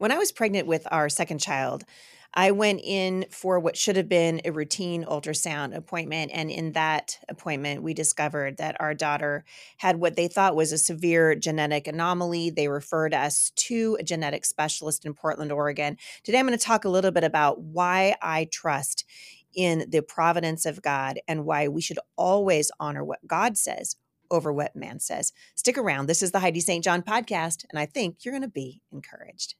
When I was pregnant with our second child, I went in for what should have been a routine ultrasound appointment. And in that appointment, we discovered that our daughter had what they thought was a severe genetic anomaly. They referred us to a genetic specialist in Portland, Oregon. Today, I'm going to talk a little bit about why I trust in the providence of God and why we should always honor what God says over what man says. Stick around. This is the Heidi St. John podcast, and I think you're going to be encouraged.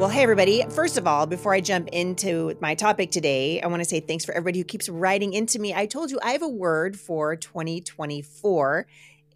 Well, hey, everybody. First of all, before I jump into my topic today, I want to say thanks for everybody who keeps writing into me. I told you I have a word for 2024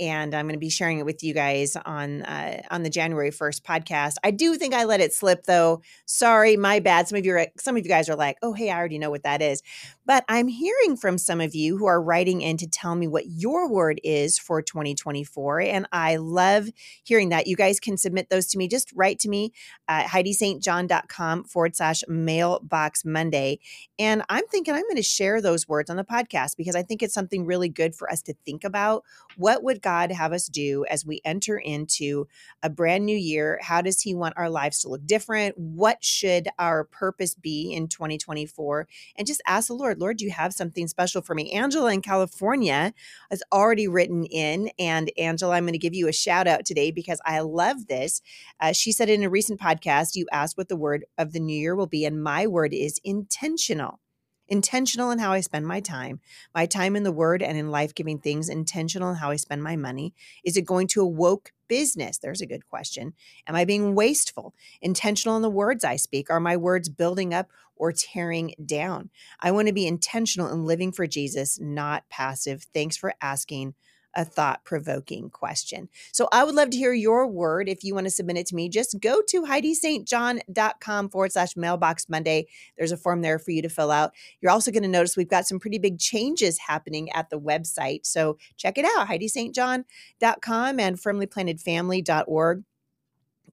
and I'm going to be sharing it with you guys on uh, on the January 1st podcast. I do think I let it slip though. Sorry, my bad. Some of you some of you guys are like, "Oh, hey, I already know what that is." But I'm hearing from some of you who are writing in to tell me what your word is for 2024, and I love hearing that. You guys can submit those to me. Just write to me at HeidiStJohn.com forward slash mailbox Monday, and I'm thinking I'm going to share those words on the podcast because I think it's something really good for us to think about. What would God have us do as we enter into a brand new year? How does He want our lives to look different? What should our purpose be in 2024? And just ask the Lord, Lord, do you have something special for me? Angela in California has already written in. And Angela, I'm going to give you a shout out today because I love this. Uh, she said in a recent podcast, you asked what the word of the new year will be. And my word is intentional intentional in how I spend my time, my time in the word and in life giving things, intentional in how I spend my money. Is it going to a woke business? There's a good question. Am I being wasteful? Intentional in the words I speak. Are my words building up or tearing down? I want to be intentional in living for Jesus, not passive. Thanks for asking a thought provoking question. So I would love to hear your word. If you want to submit it to me, just go to HeidiStJohn.com forward slash mailbox Monday. There's a form there for you to fill out. You're also going to notice we've got some pretty big changes happening at the website. So check it out, HeidiStJohn.com and firmlyplantedfamily.org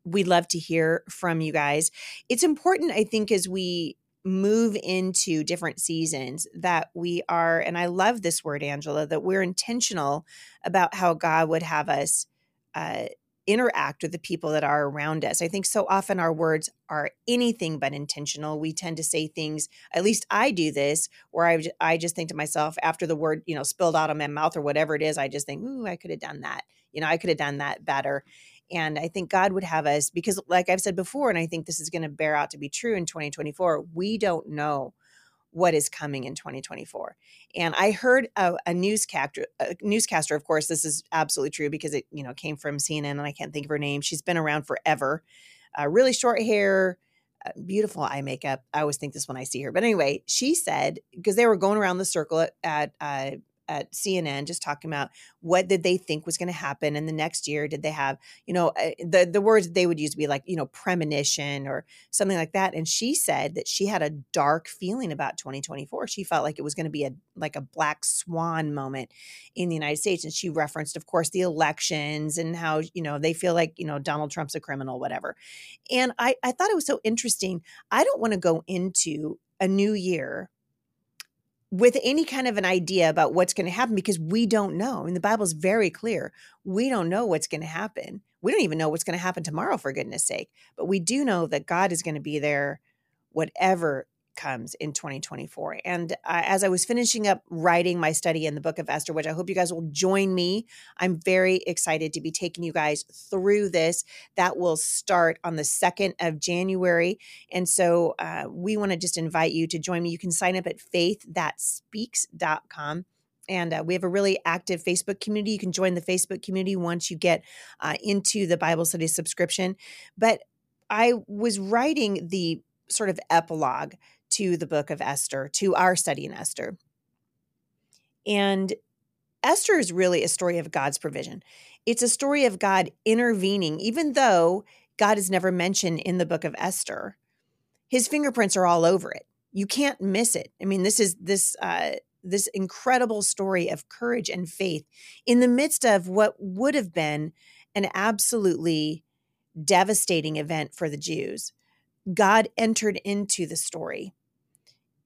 we'd love to hear from you guys. It's important, I think, as we move into different seasons that we are and i love this word angela that we're intentional about how god would have us uh, interact with the people that are around us. I think so often our words are anything but intentional. We tend to say things at least i do this where i, I just think to myself after the word you know spilled out of my mouth or whatever it is i just think ooh i could have done that you know i could have done that better and I think God would have us, because like I've said before, and I think this is going to bear out to be true in 2024, we don't know what is coming in 2024. And I heard a, a newscaster, a newscaster, of course, this is absolutely true because it, you know, came from CNN and I can't think of her name. She's been around forever. Uh, really short hair, uh, beautiful eye makeup. I always think this when I see her. But anyway, she said, because they were going around the circle at, at uh, at CNN just talking about what did they think was going to happen in the next year? Did they have, you know, uh, the the words they would use would be like, you know, premonition or something like that. And she said that she had a dark feeling about 2024. She felt like it was going to be a like a black swan moment in the United States. And she referenced, of course, the elections and how, you know, they feel like, you know, Donald Trump's a criminal, whatever. And I, I thought it was so interesting. I don't want to go into a new year with any kind of an idea about what's going to happen because we don't know. And the Bible is very clear. We don't know what's going to happen. We don't even know what's going to happen tomorrow, for goodness sake. But we do know that God is going to be there, whatever comes in 2024. And uh, as I was finishing up writing my study in the book of Esther, which I hope you guys will join me, I'm very excited to be taking you guys through this. That will start on the 2nd of January. And so uh, we want to just invite you to join me. You can sign up at faithspeaks.com. And uh, we have a really active Facebook community. You can join the Facebook community once you get uh, into the Bible study subscription. But I was writing the sort of epilogue to the book of Esther, to our study in Esther. And Esther is really a story of God's provision. It's a story of God intervening, even though God is never mentioned in the book of Esther. His fingerprints are all over it. You can't miss it. I mean, this is this uh, this incredible story of courage and faith in the midst of what would have been an absolutely devastating event for the Jews. God entered into the story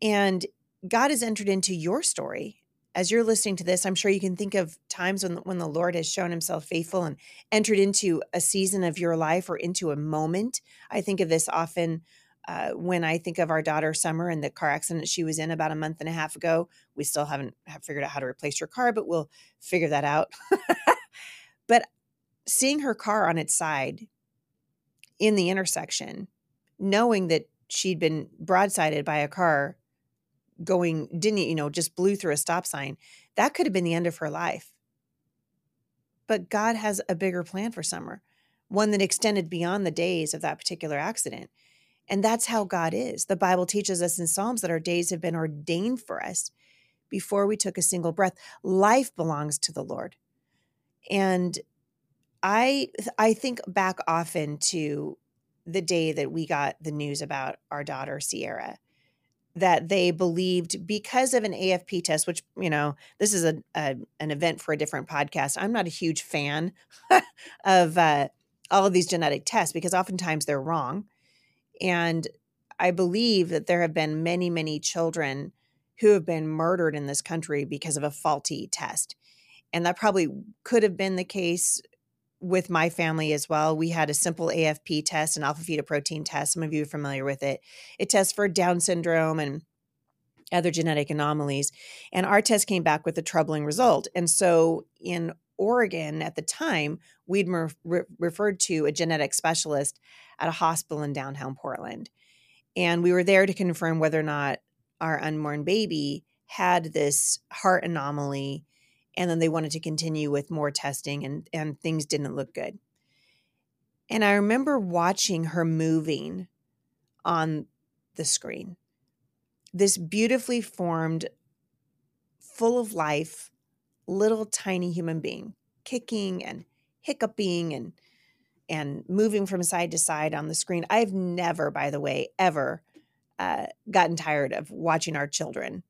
and God has entered into your story as you're listening to this, I'm sure you can think of times when when the Lord has shown himself faithful and entered into a season of your life or into a moment. I think of this often uh, when I think of our daughter Summer and the car accident she was in about a month and a half ago. We still haven't have figured out how to replace her car, but we'll figure that out. but seeing her car on its side in the intersection, knowing that she'd been broadsided by a car going didn't you know just blew through a stop sign that could have been the end of her life. But god has a bigger plan for summer one that extended beyond the days of that particular accident. And that's how god is. The bible teaches us in psalms that our days have been ordained for us before we took a single breath. Life belongs to the lord. And i i think back often to the day that we got the news about our daughter sierra that they believed because of an AFP test, which, you know, this is a, a an event for a different podcast. I'm not a huge fan of uh, all of these genetic tests because oftentimes they're wrong. And I believe that there have been many, many children who have been murdered in this country because of a faulty test. And that probably could have been the case with my family as well. We had a simple AFP test, an alpha fetoprotein test. Some of you are familiar with it. It tests for Down syndrome and other genetic anomalies. And our test came back with a troubling result. And so in Oregon at the time, we'd re- referred to a genetic specialist at a hospital in downtown Portland. And we were there to confirm whether or not our unborn baby had this heart anomaly and then they wanted to continue with more testing and and things didn't look good. And i remember watching her moving on the screen. This beautifully formed full of life little tiny human being kicking and hiccuping and and moving from side to side on the screen. I've never by the way ever uh, gotten tired of watching our children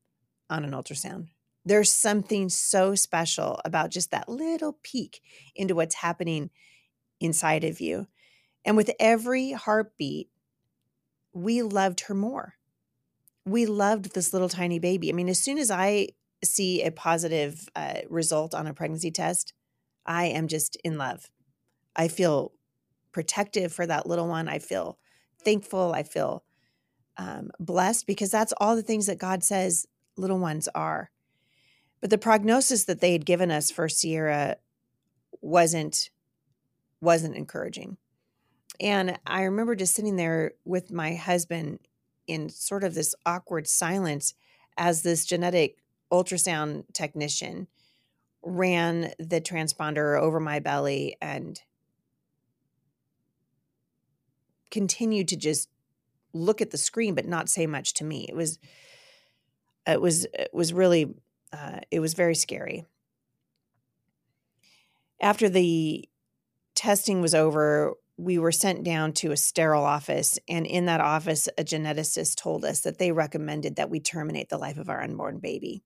on an ultrasound there's something so special about just that little peek into what's happening inside of you. And with every heartbeat, we loved her more. We loved this little tiny baby. I mean, as soon as I see a positive uh, result on a pregnancy test, I am just in love. I feel protective for that little one. I feel thankful. I feel um, blessed because that's all the things that God says little ones are. But the prognosis that they had given us for Sierra wasn't wasn't encouraging. And I remember just sitting there with my husband in sort of this awkward silence as this genetic ultrasound technician ran the transponder over my belly and continued to just look at the screen but not say much to me. It was it was it was really uh, it was very scary. After the testing was over, we were sent down to a sterile office. And in that office, a geneticist told us that they recommended that we terminate the life of our unborn baby.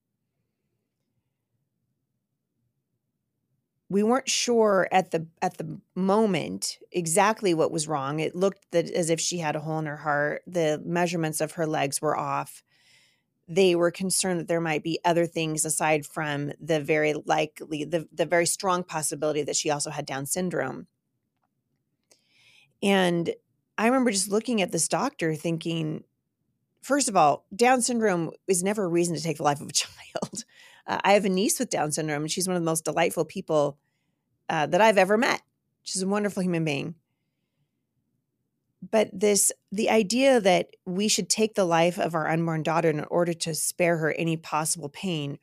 we weren't sure at the at the moment exactly what was wrong. It looked that as if she had a hole in her heart. The measurements of her legs were off they were concerned that there might be other things aside from the very likely the, the very strong possibility that she also had down syndrome. And i remember just looking at this doctor thinking first of all down syndrome is never a reason to take the life of a child. Uh, i have a niece with down syndrome and she's one of the most delightful people uh, that i've ever met. She's a wonderful human being but this the idea that we should take the life of our unborn daughter in order to spare her any possible pain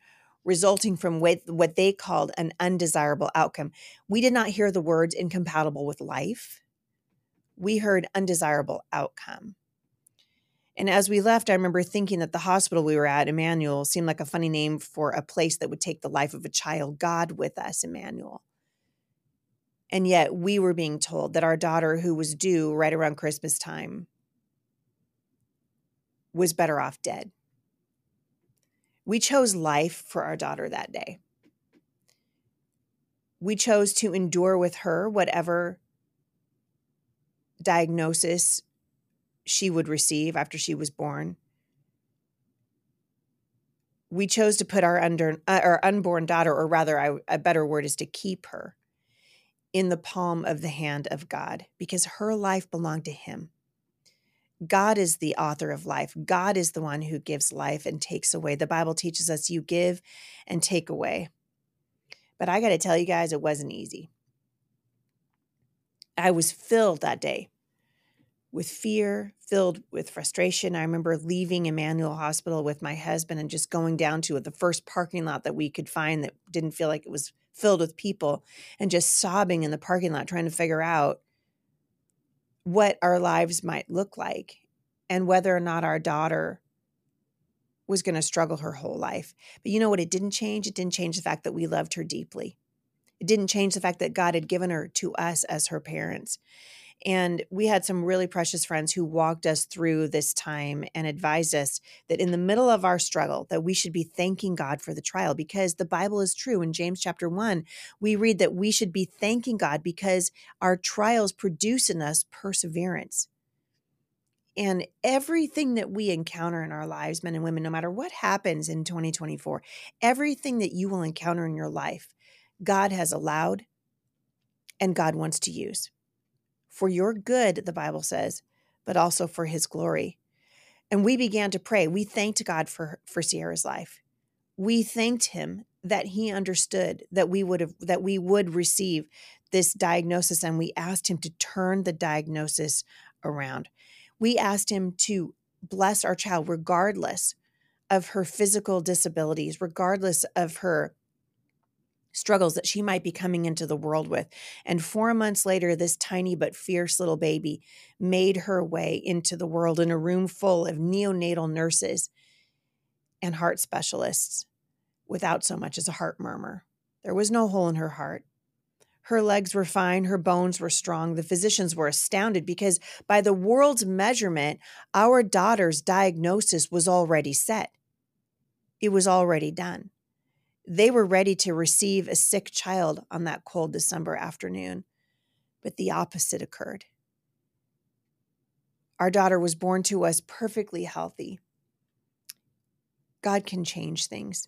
resulting from what, they called an undesirable outcome. We did not hear the words incompatible with life. We heard undesirable outcome. And as we left i remember thinking that the hospital we were at emmanuel seemed like a funny name for a place that would take the life of a child god with us emmanuel and yet we were being told that our daughter, who was due right around Christmas time, was better off dead. We chose life for our daughter that day. We chose to endure with her whatever diagnosis she would receive after she was born. we chose to put our under uh, our unborn daughter, or rather, I, a better word is to keep her in the palm of the hand of God because her life belonged to Him. God is the author of life. God is the one who gives life and takes away. The Bible teaches us you give and take away. But I got to tell you guys, it wasn't easy. I was filled that day with fear, filled with frustration. I remember leaving Emanuel Hospital with my husband and just going down to the first parking lot that we could find that didn't feel like it was filled with people and just sobbing in the parking lot trying to figure out what our lives might look like and whether or not our daughter was going to struggle her whole life. But you know what? It didn't change. It didn't change the fact that we loved her deeply. It didn't change the fact that God had given her to us as her parents. And we had some really precious friends who walked us through this time and advised us that in the middle of our struggle that we should be thanking God for the trial because the Bible is true in James chapter 1 we read that we should be thanking God because our trials produce in us perseverance. And everything that we encounter in our lives, men and women, no matter what happens in 2024, everything that you will encounter in your life, God has allowed and God wants to use for your good, the Bible says, but also for his glory. And we began to pray. We thanked God for, for Sierra's life. We thanked him that he understood that we would have that we would receive this diagnosis and we asked him to turn the diagnosis around. We asked him to bless our child regardless of her physical disabilities, regardless of her struggles that she might be coming into the world with. And four months later, this tiny but fierce little baby made her way into the world in a room full of neonatal nurses and heart specialists without so much as a heart murmur. There was no hole in her heart. Her legs were fine, her bones were strong. The physicians were astounded because, by the world's measurement, our daughter's diagnosis was already set. It was already done. They were ready to receive a sick child on that cold December afternoon, but the opposite occurred. Our daughter was born to us perfectly healthy. God can change things.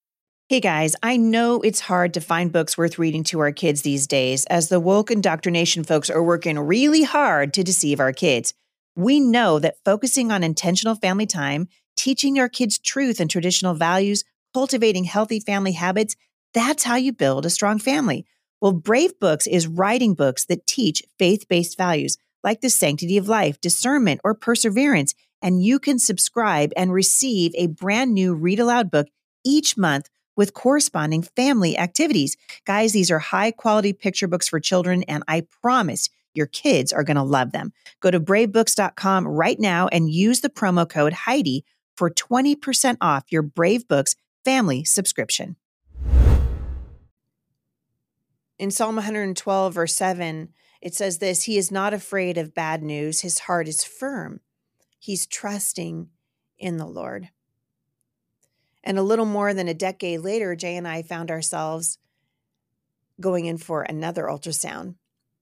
Hey guys, I know it's hard to find books worth reading to our kids these days, as the woke indoctrination folks are working really hard to deceive our kids. We know that focusing on intentional family time, teaching our kids truth and traditional values, cultivating healthy family habits, that's how you build a strong family. Well, Brave Books is writing books that teach faith based values like the sanctity of life, discernment, or perseverance. And you can subscribe and receive a brand new read aloud book each month with corresponding family activities. Guys, these are high quality picture books for children, and I promise your kids are going to love them. Go to bravebooks.com right now and use the promo code Heidi for 20% off your Brave Books family subscription. In Psalm 112, verse 7, it says this He is not afraid of bad news, his heart is firm. He's trusting in the Lord. And a little more than a decade later, Jay and I found ourselves going in for another ultrasound.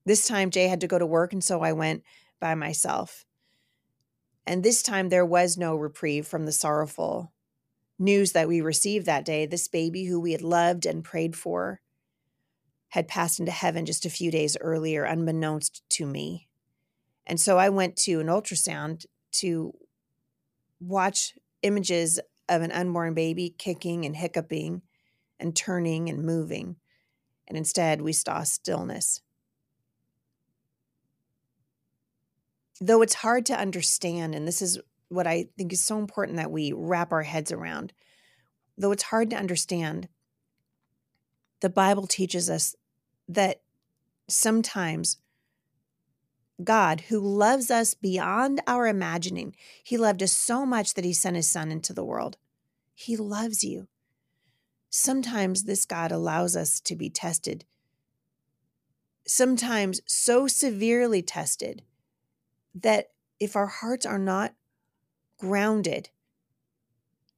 This time, Jay had to go to work, and so I went by myself. And this time, there was no reprieve from the sorrowful news that we received that day. This baby, who we had loved and prayed for, had passed into heaven just a few days earlier, unbeknownst to me. And so I went to an ultrasound to watch images of an unborn baby kicking and hiccuping and turning and moving. And instead, we saw stillness. Though it's hard to understand, and this is what I think is so important that we wrap our heads around, though it's hard to understand, the Bible teaches us that sometimes God, who loves us beyond our imagining. He loved us so much that he sent his son into the world. He loves you. Sometimes this God allows us to be tested, sometimes so severely tested that if our hearts are not grounded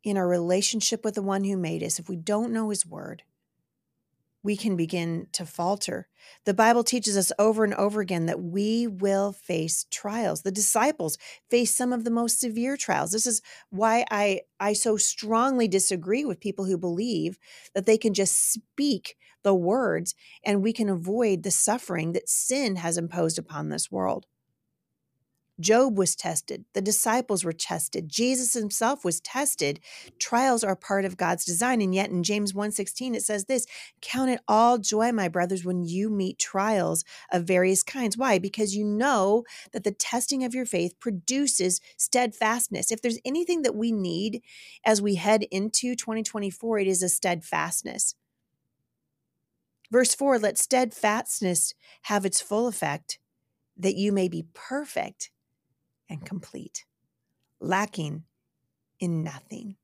in our relationship with the one who made us, if we don't know his word, we can begin to falter. The Bible teaches us over and over again that we will face trials. The disciples faced some of the most severe trials. This is why I, I so strongly disagree with people who believe that they can just speak the words and we can avoid the suffering that sin has imposed upon this world. Job was tested. The disciples were tested. Jesus himself was tested. Trials are part of God's design. And yet in James 1:16 it says this, count it all joy my brothers when you meet trials of various kinds. Why? Because you know that the testing of your faith produces steadfastness. If there's anything that we need as we head into 2024, it is a steadfastness. Verse 4, let steadfastness have its full effect that you may be perfect and complete, lacking in nothing.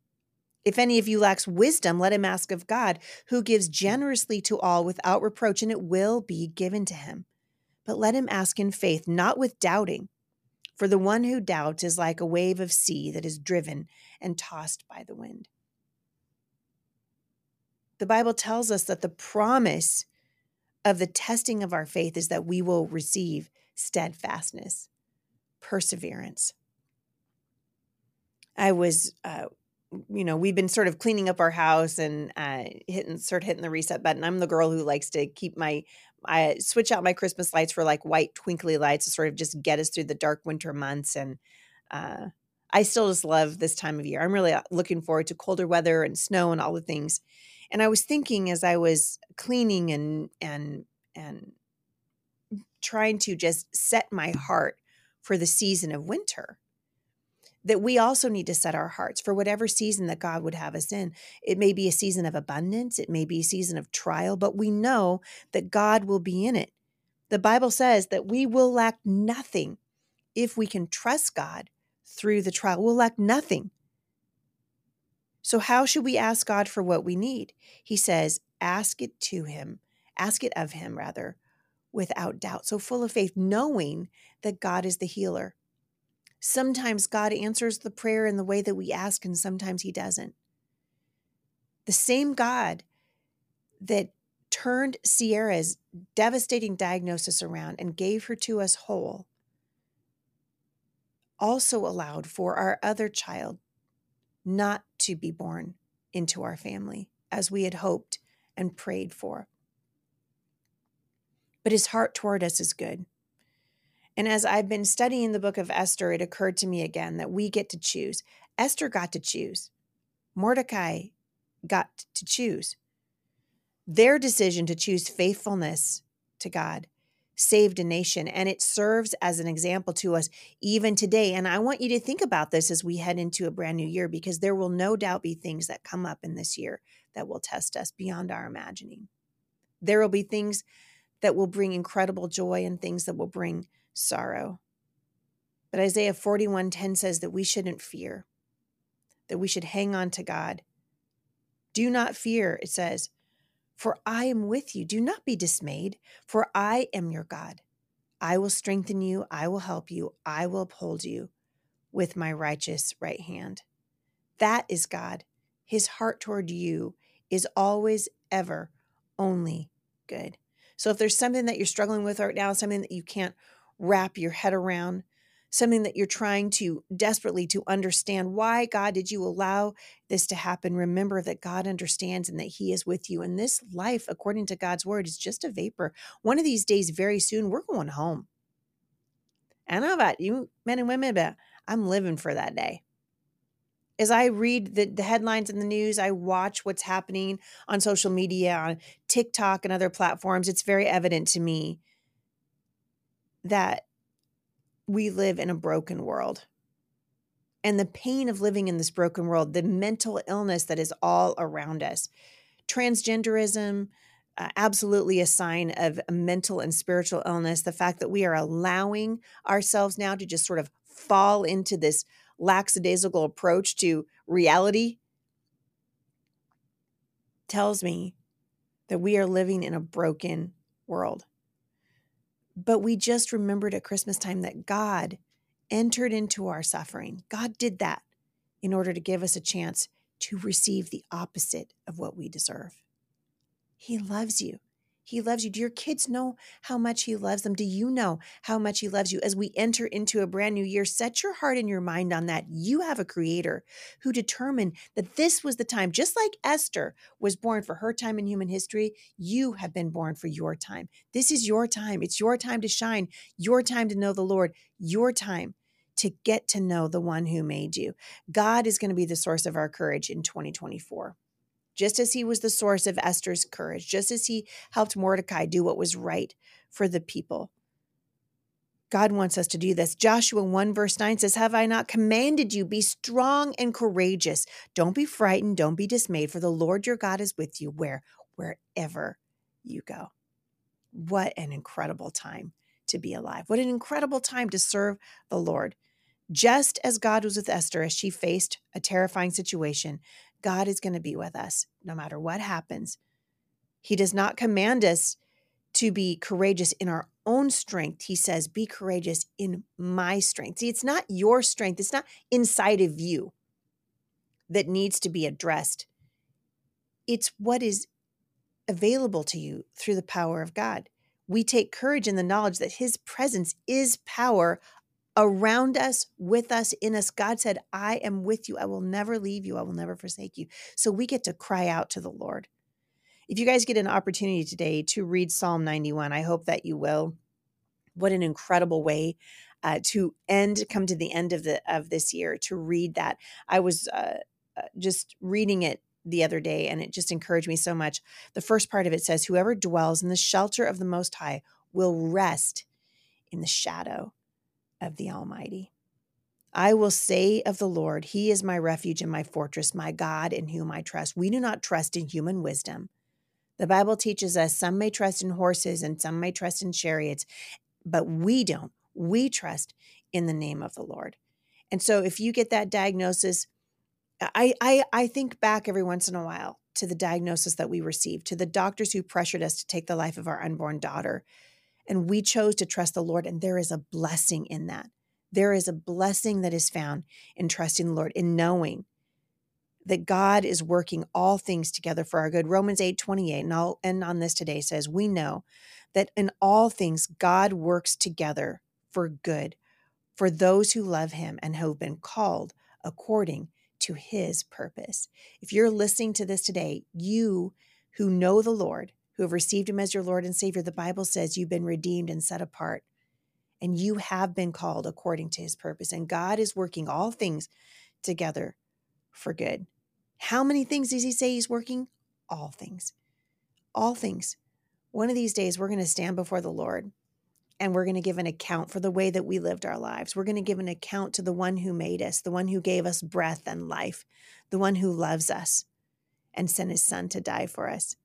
If any of you lacks wisdom, let him ask of God, who gives generously to all without reproach, and it will be given to him. But let him ask in faith, not with doubting. For the one who doubts is like a wave of sea that is driven and tossed by the wind. The Bible tells us that the promise of the testing of our faith is that we will receive steadfastness perseverance. I was, uh, you know, we've been sort of cleaning up our house and uh, hitting, sort of hitting the reset button. I'm the girl who likes to keep my, I switch out my Christmas lights for like white twinkly lights to sort of just get us through the dark winter months. And uh, I still just love this time of year. I'm really uh, looking forward to colder weather and snow and all the things. And I was thinking as I was cleaning and and and trying to just set my heart for the season of winter. That we also need to set our hearts for whatever season that God would have us in. It may be a season of abundance, it may be a season of trial, but we know that God will be in it. The Bible says that we will lack nothing if we can trust God through the trial. We'll lack nothing. So, how should we ask God for what we need? He says, ask it to Him, ask it of Him, rather, without doubt. So full of faith, knowing that God is the healer. Sometimes God answers the prayer in the way that we ask, and sometimes He doesn't. The same God that turned Sierra's devastating diagnosis around and gave her to us whole also allowed for our other child not to be born into our family as we had hoped and prayed for but his heart toward us is good. And as I've been studying the book of Esther, it occurred to me again that we get to choose. Esther got to choose, Mordecai got to choose. Their decision to choose faithfulness to God saved a nation, and it serves as an example to us even today. And I want you to think about this as we head into a brand new year because there will no doubt be things that come up in this year that will test us beyond our imagining. There will be things that will bring incredible joy and things that will bring sorrow. But Isaiah 41:10 says that we shouldn't fear, that we should hang on to God. Do not fear, it says, for I am with you. Do not be dismayed, for I am your God. I will strengthen you, I will help you, I will uphold you with my righteous right hand. That is God. His heart toward you is always, ever, only good. So if there's something that you're struggling with right now, something that you can't wrap your head around, something that you're trying to desperately to understand why God did you allow this to happen, remember that God understands and that he is with you. And this life, according to God's word, is just a vapor. One of these days, very soon, we're going home. I know about you men and women, but I'm living for that day as I read the, the headlines in the news, I watch what's happening on social media, on TikTok and other platforms, it's very evident to me that we live in a broken world. And the pain of living in this broken world, the mental illness that is all around us, transgenderism, uh, absolutely a sign of mental and spiritual illness. The fact that we are allowing ourselves now to just sort of fall into this lackadaisical approach to reality tells me that we are living in a broken world. But we just remembered at Christmas time that God entered into our suffering. God did that in order to give us a chance to receive the opposite of what we deserve. He loves you. He loves you. Do your kids know how much He loves them? Do you know how much He loves you? As we enter into a brand new year, set your heart and your mind on that. You have a creator who determined that this was the time, just like Esther was born for her time in human history, you have been born for your time. This is your time. It's your time to shine, your time to know the Lord, your time to get to know the one who made you. God is going to be the source of our courage in 2024 just as he was the source of Esther's courage, just as he helped Mordecai do what was right for the people. God wants us to do this. Joshua 1 verse 9 says, Have I not commanded you, be strong and courageous? Don't be frightened, don't be dismayed, for the Lord your God is with you where wherever you go. What an incredible time to be alive. What an incredible time to serve the Lord. Just as God was with Esther as she faced a terrifying situation, God is going to be with us no matter what happens. He does not command us to be courageous in our own strength. He says, Be courageous in my strength. See, it's not your strength, it's not inside of you that needs to be addressed. It's what is available to you through the power of God. We take courage in the knowledge that His presence is power around us, with us, in us. God said, I am with you. I will never leave you. I will never forsake you. So we get to cry out to the Lord. If you guys get an opportunity today to read Psalm 91, I hope that you will. What an incredible way uh, to end, come to the end of the of this year to read that. I was uh, uh, just reading it the other day, and it just encouraged me so much. The first part of it says, "Whoever dwells in the shelter of the Most High will rest in the shadow of the Almighty. I will say of the Lord, He is my refuge and my fortress, my God in whom I trust. We do not trust in human wisdom. The Bible teaches us some may trust in horses and some may trust in chariots, but we don't. We trust in the name of the Lord. And so if you get that diagnosis, I, I, I think back every once in a while to the diagnosis that we received, to the doctors who pressured us to take the life of our unborn daughter, and we chose to trust the Lord, and there is a blessing in that. There is a blessing that is found in trusting the Lord, in knowing that God is working all things together for our good. Romans 8 28, and I'll end on this today says, We know that in all things God works together for good for those who love him and who have been called according to his purpose. If you're listening to this today, you who know the Lord, who have received him as your Lord and Savior, the Bible says you've been redeemed and set apart, and you have been called according to his purpose. And God is working all things together for good. How many things does he say he's working? All things. All things. One of these days, we're going to stand before the Lord and we're going to give an account for the way that we lived our lives. We're going to give an account to the one who made us, the one who gave us breath and life, the one who loves us and sent his son to die for us.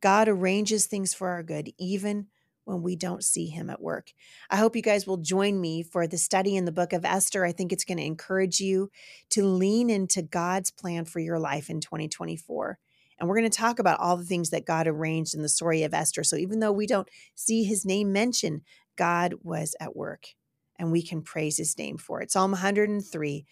God arranges things for our good, even when we don't see him at work. I hope you guys will join me for the study in the book of Esther. I think it's going to encourage you to lean into God's plan for your life in 2024. And we're going to talk about all the things that God arranged in the story of Esther. So even though we don't see his name mentioned, God was at work and we can praise his name for it. Psalm 103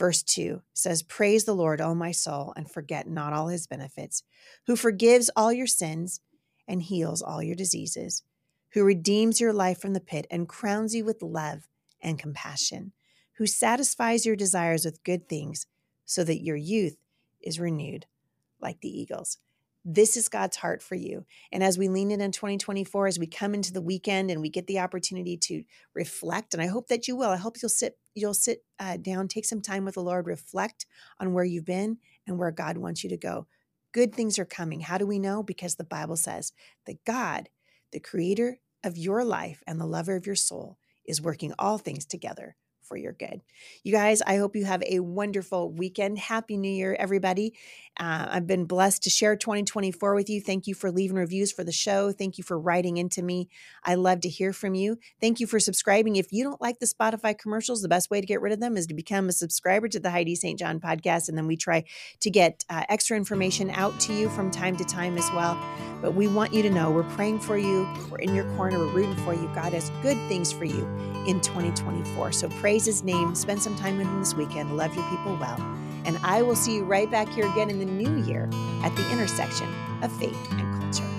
Verse 2 says, Praise the Lord, O my soul, and forget not all his benefits, who forgives all your sins and heals all your diseases, who redeems your life from the pit and crowns you with love and compassion, who satisfies your desires with good things so that your youth is renewed like the eagles. This is God's heart for you. And as we lean in in 2024, as we come into the weekend and we get the opportunity to reflect, and I hope that you will. I hope you'll sit you'll sit uh, down, take some time with the Lord, reflect on where you've been and where God wants you to go. Good things are coming. How do we know? Because the Bible says that God, the creator of your life and the lover of your soul, is working all things together for your good. You guys, I hope you have a wonderful weekend. Happy New Year, everybody. Uh, I've been blessed to share 2024 with you. Thank you for leaving reviews for the show. Thank you for writing into me. I love to hear from you. Thank you for subscribing. If you don't like the Spotify commercials, the best way to get rid of them is to become a subscriber to the Heidi St. John podcast. And then we try to get uh, extra information out to you from time to time as well. But we want you to know we're praying for you. We're in your corner. We're rooting for you. God has good things for you in 2024. So his name. Spend some time with him this weekend. Love your people well. And I will see you right back here again in the new year at the intersection of faith and culture.